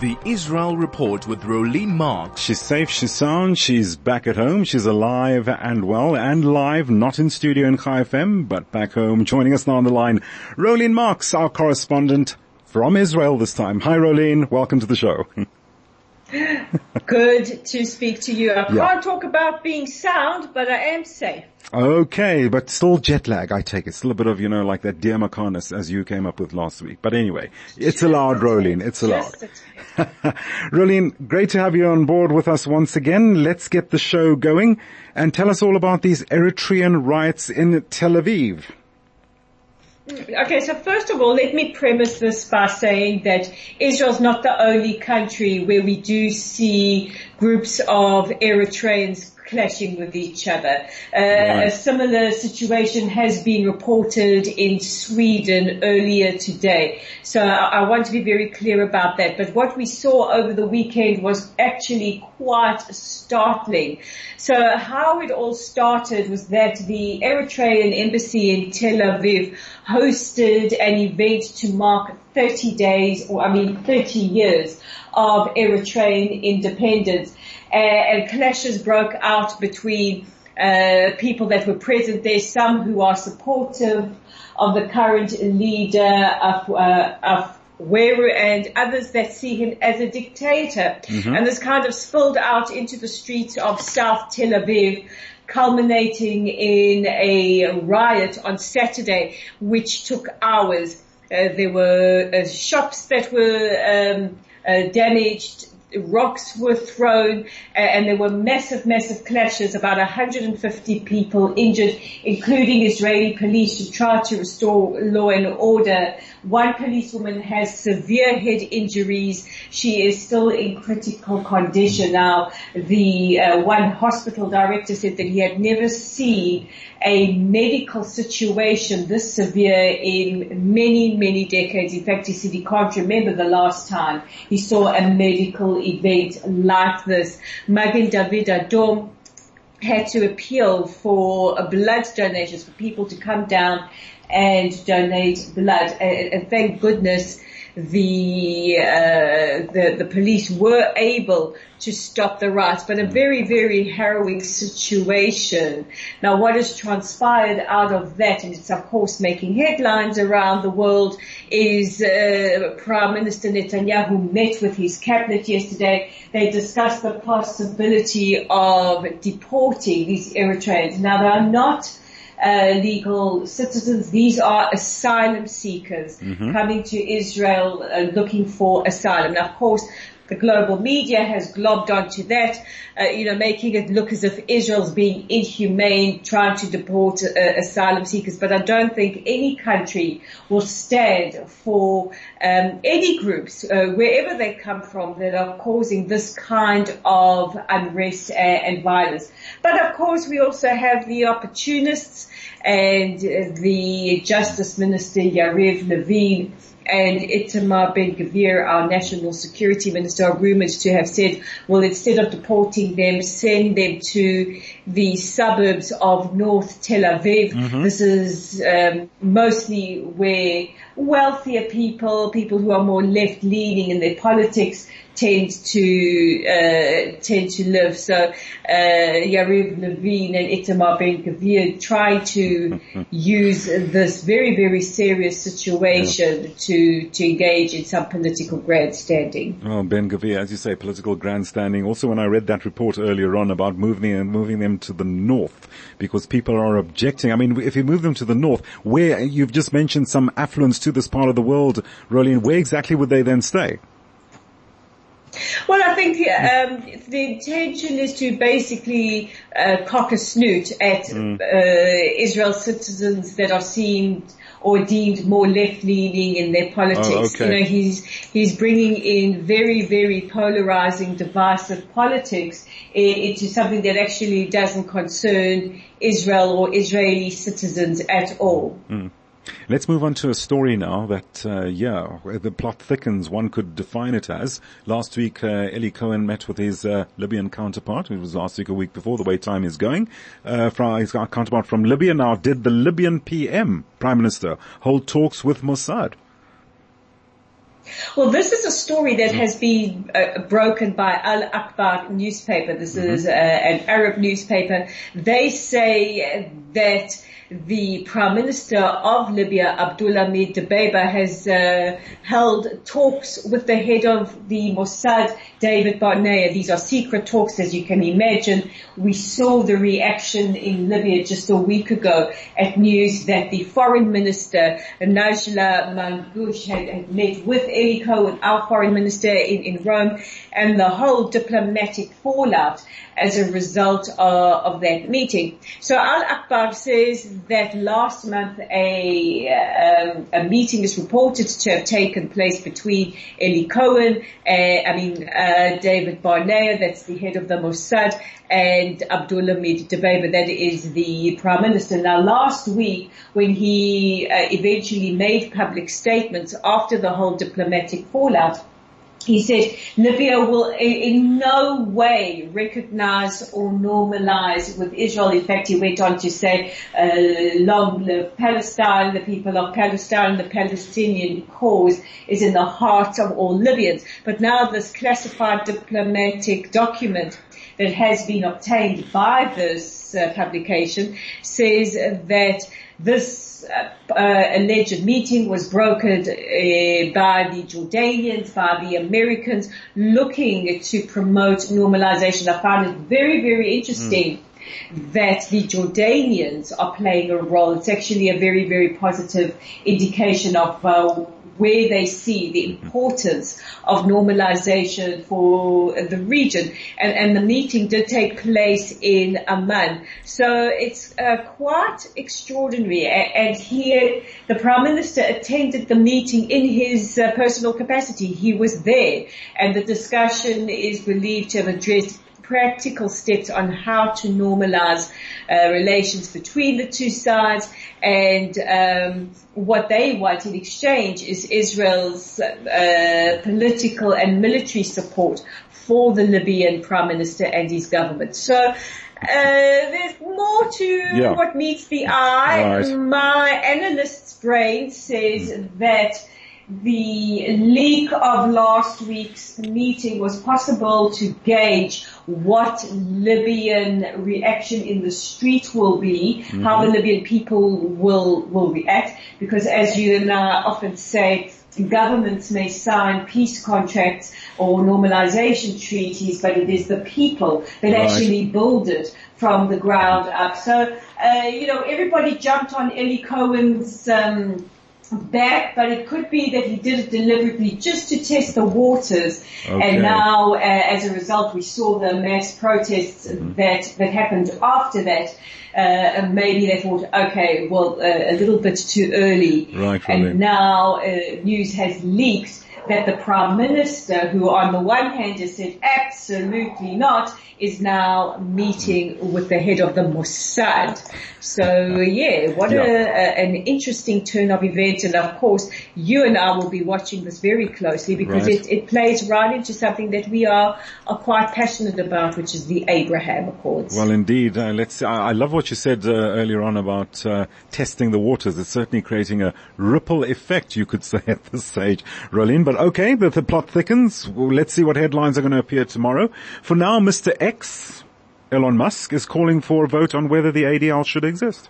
The Israel Report with Rolene Marks. She's safe, she's sound, she's back at home, she's alive and well, and live, not in studio in Chai FM, but back home. Joining us now on the line, Rolene Marks, our correspondent from Israel this time. Hi Rolene, welcome to the show. Good to speak to you. I yeah. can't talk about being sound, but I am safe. Okay, but still jet lag, I take it. Still a bit of, you know, like that dear McConus as you came up with last week. But anyway, it's allowed, Rolene. It's allowed. Rolene, great to have you on board with us once again. Let's get the show going and tell us all about these Eritrean riots in Tel Aviv. Mm, okay, so first of all, let me premise this by saying that Israel's not the only country where we do see groups of Eritreans clashing with each other. Uh, right. A similar situation has been reported in Sweden earlier today. So I, I, want to be very clear about that. But what we saw over the weekend was actually quite startling. So how it all started was that the Eritrean embassy in Tel Aviv hosted an event to mark 30 days, or I mean 30 years of Eritrean independence uh, and clashes broke out between uh, people that were present there, some who are supportive of the current leader of, uh, of Weru and others that see him as a dictator. Mm-hmm. And this kind of spilled out into the streets of South Tel Aviv, culminating in a riot on Saturday, which took hours. Uh, there were uh, shops that were um, uh, damaged rocks were thrown and there were massive, massive clashes, about 150 people injured, including Israeli police who tried to restore law and order. One policewoman has severe head injuries. She is still in critical condition. Now, the uh, one hospital director said that he had never seen a medical situation this severe in many, many decades. In fact, he said he can't remember the last time he saw a medical event like this. Magen David Adom had to appeal for uh, blood donations for people to come down and donate blood. And, and thank goodness the, uh, the, the police were able to stop the riots, but a very, very harrowing situation. Now what has transpired out of that, and it's of course making headlines around the world, is uh, Prime Minister Netanyahu met with his cabinet yesterday. They discussed the possibility of deporting these Eritreans. Now they are not uh, legal citizens. These are asylum seekers mm-hmm. coming to Israel uh, looking for asylum. Now, of course, the global media has globbed onto that, uh, you know, making it look as if Israel's being inhumane, trying to deport uh, asylum seekers. But I don't think any country will stand for um, any groups, uh, wherever they come from, that are causing this kind of unrest and, and violence. But of course, we also have the opportunists and the Justice Minister Yariv Levin and Itamar Ben-Gvir, our national security minister, are rumored to have said, well, instead of deporting them, send them to the suburbs of North Tel Aviv. Mm-hmm. This is um, mostly where wealthier people, people who are more left-leaning in their politics, tend to uh, tend to live. So uh, Yariv Levin and Itamar Ben Gvir try to use this very very serious situation yeah. to to engage in some political grandstanding. Oh, Ben Gvir, as you say, political grandstanding. Also, when I read that report earlier on about moving and moving them to the north because people are objecting. I mean, if you move them to the north, where you've just mentioned some affluence to this part of the world, Rolene, where exactly would they then stay? Well, I think um, the intention is to basically uh, cock a snoot at mm. uh, Israel citizens that are seen or deemed more left-leaning in their politics. Oh, okay. You know, he's he's bringing in very very polarizing, divisive politics into something that actually doesn't concern Israel or Israeli citizens at all. Mm. Let's move on to a story now that, uh, yeah, the plot thickens, one could define it as. Last week, uh, Eli Cohen met with his uh, Libyan counterpart. It was last week, a week before, the way time is going. Uh, from his counterpart from Libya now. Did the Libyan PM, Prime Minister, hold talks with Mossad? Well, this is a story that has been uh, broken by Al Akhbar newspaper. This mm-hmm. is uh, an Arab newspaper. They say that the Prime Minister of Libya, Abdulhamid Dbeibah, has uh, held talks with the head of the Mossad, David Barnea. These are secret talks, as you can imagine. We saw the reaction in Libya just a week ago at news that the Foreign Minister, Najla Mangoush, had, had met with Eli Cohen, our Foreign Minister in, in Rome, and the whole diplomatic fallout as a result uh, of that meeting. So Al Akhbar says that last month a, um, a meeting is reported to have taken place between Eli Cohen, uh, I mean uh, David Barnea, that's the head of the Mossad, and Abdullah Abdulhamid Dbeibah, that is the Prime Minister. Now last week when he uh, eventually made public statements after the whole diplomatic fallout, he said Libya will in no way recognize or normalize with Israel. In fact, he went on to say, uh, long live Palestine, the people of Palestine, the Palestinian cause is in the heart of all Libyans. But now this classified diplomatic document that has been obtained by this uh, publication says that this uh, uh, alleged meeting was brokered uh, by the Jordanians, by the Americans, looking to promote normalization. I found it very, very interesting. Mm that the Jordanians are playing a role. It's actually a very, very positive indication of uh, where they see the importance of normalization for the region. And, and the meeting did take place in Amman. So it's uh, quite extraordinary. And here, the Prime Minister attended the meeting in his uh, personal capacity. He was there. And the discussion is believed to have addressed practical steps on how to normalize uh, relations between the two sides and um, what they want in exchange is Israel's uh, political and military support for the Libyan prime minister and his government. So uh, there's more to yeah. what meets the eye. Right. My analyst's brain says mm. that the leak of last week's meeting was possible to gauge what Libyan reaction in the street will be, mm-hmm. how the Libyan people will, will react, because as you and I often say, governments may sign peace contracts or normalization treaties, but it is the people that right. actually build it from the ground up. So, uh, you know, everybody jumped on Eli Cohen's, um, back, but it could be that he did it deliberately just to test the waters. Okay. And now, uh, as a result, we saw the mass protests mm-hmm. that that happened after that. Uh, maybe they thought, okay, well, uh, a little bit too early. Right, and now uh, news has leaked that the prime minister, who on the one hand has said absolutely not, is now meeting with the head of the Mossad. So yeah, what yeah. A, a, an interesting turn of events. And of course, you and I will be watching this very closely because right. it, it plays right into something that we are, are quite passionate about, which is the Abraham Accords. Well, indeed. Uh, let's. I, I, love what you said uh, earlier on about uh, testing the waters. It's certainly creating a ripple effect, you could say at this stage, Rolene. But okay, but the plot thickens. Well, let's see what headlines are going to appear tomorrow. For now, Mr. X, Elon Musk, is calling for a vote on whether the ADL should exist.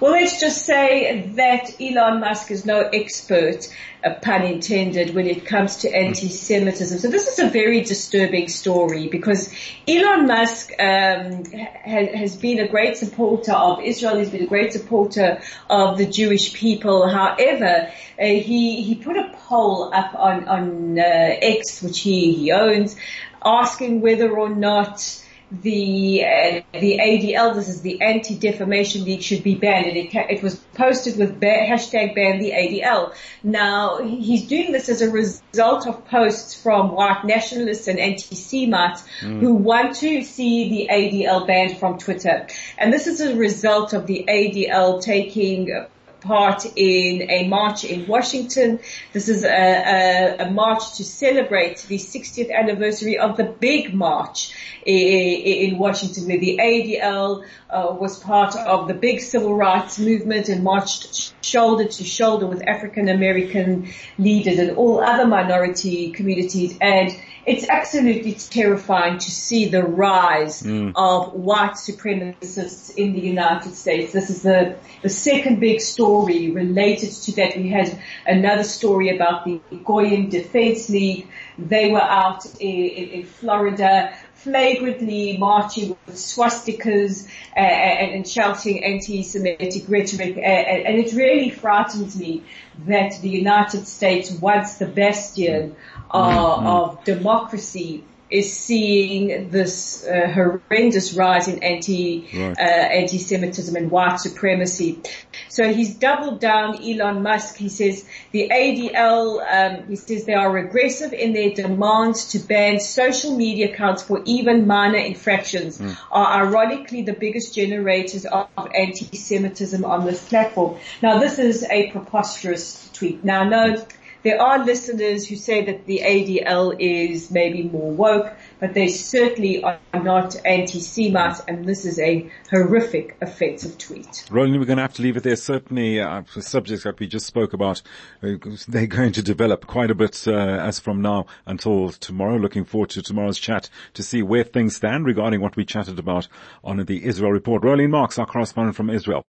Well, let's just say that Elon Musk is no expert, uh, pun intended, when it comes to anti-Semitism. So this is a very disturbing story because Elon Musk um, ha- has been a great supporter of Israel. He's been a great supporter of the Jewish people. However, uh, he he put a poll up on on uh, X, which he he owns, asking whether or not the uh, the ADL, this is the Anti-Defamation League, should be banned, and it, it was posted with ba- hashtag ban the ADL. Now he's doing this as a result of posts from white nationalists and anti-Semites mm. who want to see the ADL banned from Twitter, and this is a result of the ADL taking part in a march in Washington. This is a, a, a march to celebrate the 60th anniversary of the big march in, in Washington where the ADL uh, was part of the big civil rights movement and marched shoulder to shoulder with African American leaders and all other minority communities and it's absolutely terrifying to see the rise mm. of white supremacists in the United States. This is the, the second big story related to that. We had another story about the Goyim Defense League. They were out in, in, in Florida flagrantly marching with swastikas uh, and, and, shouting anti-Semitic rhetoric, uh, and it really frightens me that the United States, once the bastion uh, mm-hmm. of democracy, is seeing this uh, horrendous rise in anti right. uh, anti-Semitism and white supremacy. So he's doubled down. Elon Musk. He says the ADL. Um, he says they are regressive in their demands to ban social media accounts for even minor infractions. Mm. Are ironically the biggest generators of anti-Semitism on this platform. Now this is a preposterous tweet. Now no there are listeners who say that the ADL is maybe more woke, but they certainly are not anti-Semite, and this is a horrific, offensive tweet. Rolene, we're going to have to leave it there. Certainly, uh, subjects that we just spoke about, uh, they're going to develop quite a bit uh, as from now until tomorrow. Looking forward to tomorrow's chat to see where things stand regarding what we chatted about on the Israel report. Rolene Marks, our correspondent from Israel.